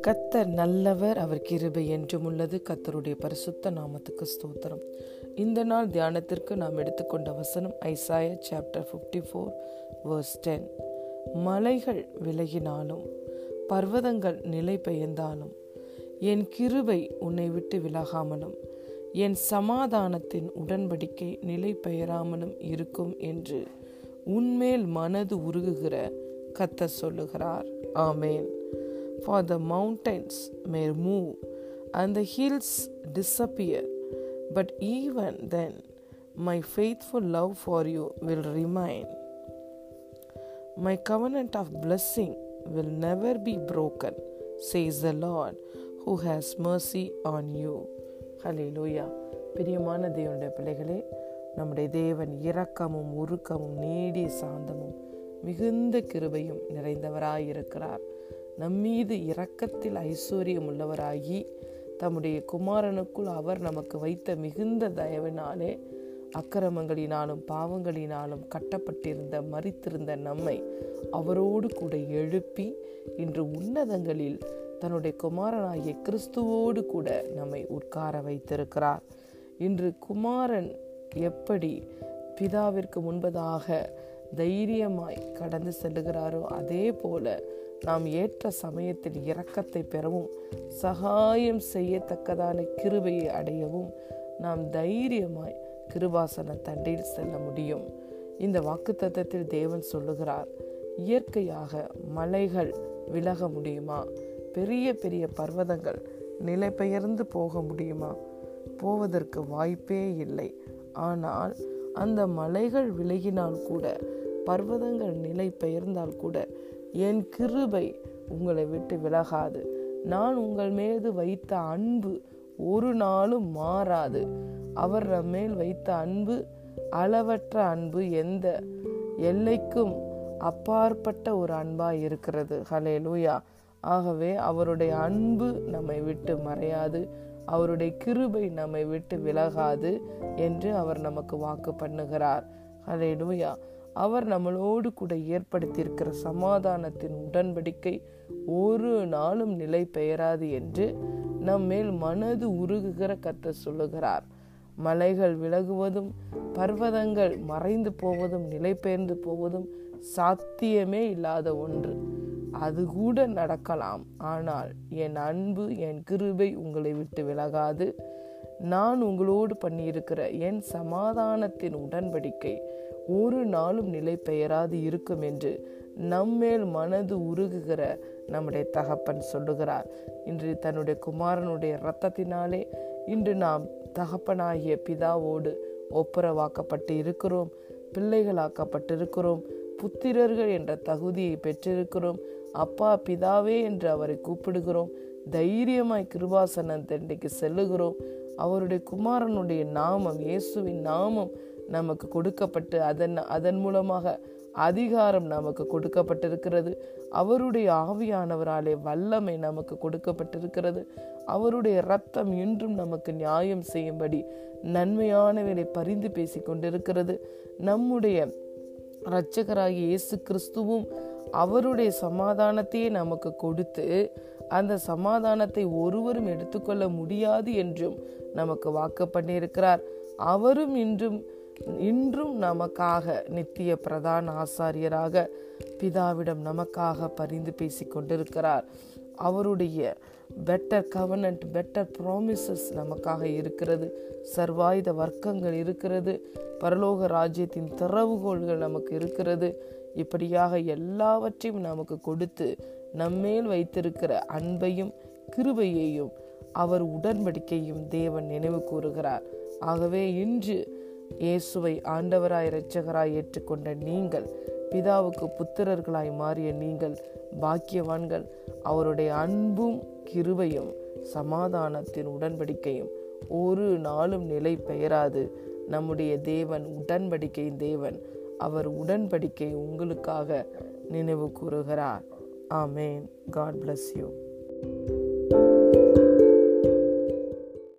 கத்தர் நல்லவர் அவர் கிருபை என்றும் உள்ளது. கத்தருடைய பரிசுத்த நாமத்துக்கு ஸ்தோத்திரம். இந்த நாள் தியானத்திற்கு நாம் எடுத்துக்கொண்ட வசனம் Isaiah chapter fifty four verse ten மலைகள் விலகினாலும் பர்வதங்கள் நிலை பெயர்ந்தாலும் என் கிருபை உன்னை விட்டு விலகாமலும் என் சமாதானத்தின் உடன்படிக்கை நிலை பெயராமலும் இருக்கும் என்று உன்மேல் மனது உருகுகிற கத்த சொல்லுகிறார் ஆமேன் For the mountains may move and the hills disappear, but even then my faithful love for you will remain. My covenant of blessing will never be broken, says the Lord who has mercy on you. Hallelujah. பிரியமான தேவனுடைய பிள்ளைகளே நம்முடைய தேவன் இரக்கமும் உருக்கமும் நீடிய சாந்தமும் மிகுந்த கிருபையும் நிறைந்தவராயிருக்கிறார். நம்மீது இரக்கத்தில் ஐஸ்வர்யம் உள்ளவராகி தம்முடைய குமாரனுக்குள் அவர் நமக்கு வைத்த மிகுந்த தயவினாலே அக்கிரமங்களினாலும் பாவங்களினாலும் கட்டப்பட்டிருந்த மறித்திருந்த நம்மை அவரோடு கூட எழுப்பி இன்று உன்னதங்களில் தன்னுடைய குமாரனாகிய கிறிஸ்துவோடு கூட நம்மை உட்கார வைத்திருக்கிறார். இன்று குமாரன் எப்படி பிதாவிற்கு முன்பதாக தைரியமாய் கடந்து செல்லுகிறாரோ அதே போல நாம் ஏற்ற சமயத்தில் இரக்கத்தை பெறவும் சகாயம் செய்யத்தக்கதான கிருபையை அடையவும் நாம் தைரியமாய் கிருபாசன தண்டையில் செல்ல முடியும். இந்த வாக்கு தத்தத்தில் தேவன் சொல்லுகிறார் இயற்கையாக மலைகள் விலக முடியுமா? பெரிய பெரிய பர்வதங்கள் நிலை பெயர்ந்து போக முடியுமா? போவதற்கு வாய்ப்பே இல்லை. ஆனால் அந்த மலைகள் விலகினால் கூட பர்வதங்கள் நிலை பெயர்ந்தால் கூட என் கிருபை உங்களை விட்டு விலகாது. நான் உங்கள் மீது வைத்த அன்பு ஒரு நாளும் மாறாது. அவர் நம்மேல் வைத்த அன்பு அளவற்ற அன்பு எந்த எல்லைக்கும் அப்பாற்பட்ட ஒரு அன்பா இருக்கிறது. ஹலே லூயா ஆகவே அவருடைய அன்பு நம்மை விட்டு மறையாது. அவருடைய கிருபை நம்மை விட்டு விலகாது என்று அவர் நமக்கு வாக்கு பண்ணுகிறார். ஹலே லூயா அவர் நம்மளோடு கூட ஏற்படுத்தியிருக்கிற சமாதானத்தின் உடன்படிக்கை ஒரு நாளும் நிலை பெயராது என்று நம்மேல் மனது உருகுகிற கத்த சொல்லுகிறார். மலைகள் விலகுவதும் பர்வதங்கள் மறைந்து போவதும் நிலை பெயர்ந்து போவதும் சாத்தியமே இல்லாத ஒன்று. அது கூட நடக்கலாம். ஆனால் என் அன்பு என் கிருபை உங்களை விட்டு விலகாது. நான் உங்களோடு பண்ணியிருக்கிற என் சமாதானத்தின் உடன்படிக்கை ஒரு நாளும் நிலை பெயராது இருக்கும் என்று நம்மேல் மனது உருகுகிற நம்முடைய தகப்பன் சொல்லுகிறார். இன்று தன்னுடைய குமாரனுடைய இரத்தத்தினாலே இன்று நாம் தகப்பனாகிய பிதாவோடு ஒப்புரவாக்கப்பட்டு இருக்கிறோம். பிள்ளைகளாக்கப்பட்டு இருக்கிறோம் புத்திரர்கள் என்ற தகுதியை பெற்றிருக்கிறோம். அப்பா பிதாவே என்று அவரை கூப்பிடுகிறோம். தைரியமாய் கிருபாசனம் தண்டைக்கு செல்லுகிறோம். அவருடைய குமாரனுடைய நாமம் இயேசுவின் நாமம் நமக்கு கொடுக்கப்பட்டு அதன் அதன் மூலமாக அதிகாரம் நமக்கு கொடுக்கப்பட்டிருக்கிறது. அவருடைய ஆவியானவராலே வல்லமை நமக்கு கொடுக்கப்பட்டிருக்கிறது. அவருடைய ரத்தம் இன்றும் நமக்கு நியாயம் செய்யும்படி நன்மையானவரை பரிந்து பேசி கொண்டிருக்கிறது நம்முடைய இரட்சகராகிய இயேசு கிறிஸ்துவும் அவருடைய சமாதானத்தையே நமக்கு கொடுத்து அந்த சமாதானத்தை ஒருவரும் எடுத்துக்கொள்ள முடியாது என்றும் நமக்கு வாக்கு பண்ணியிருக்கிறார். அவரும் இன்றும் இன்றும் நமக்காக நித்திய பிரதான ஆசாரியராக பிதாவிடம் நமக்காக பரிந்து பேசி கொண்டிருக்கிறார். அவருடைய பெட்டர் கவனன்ட் பெட்டர் ப்ராமிசஸ் நமக்காக இருக்கிறது. சர்வாயுத வர்க்கங்கள் இருக்கிறது. பரலோக ராஜ்யத்தின் திறவுகோள்கள் நமக்கு இருக்கிறது. இப்படியாக எல்லாவற்றையும் நமக்கு கொடுத்து நம்மேல் வைத்திருக்கிற அன்பையும் கிருபையையும் அவர் உடன்படிக்கையும் தேவன் நினைவு கூறுகிறார். ஆகவே இன்று இயேசுவை ஆண்டவராய் இரட்சகராய் ஏற்றுக்கொண்ட நீங்கள் பிதாவுக்கு புத்திரர்களாய் மாறிய நீங்கள் பாக்கியவான்கள் அவருடைய அன்பும் கிருபையும் சமாதானத்தின் உடன்படிக்கையும் ஒரு நாளும் நிலை பெயராது. நம்முடைய தேவன் உடன்படிக்கையின் தேவன். அவர் உடன்படிக்கை உங்களுக்காக நினைவு கூறுகிறார். ஆமேன். God bless you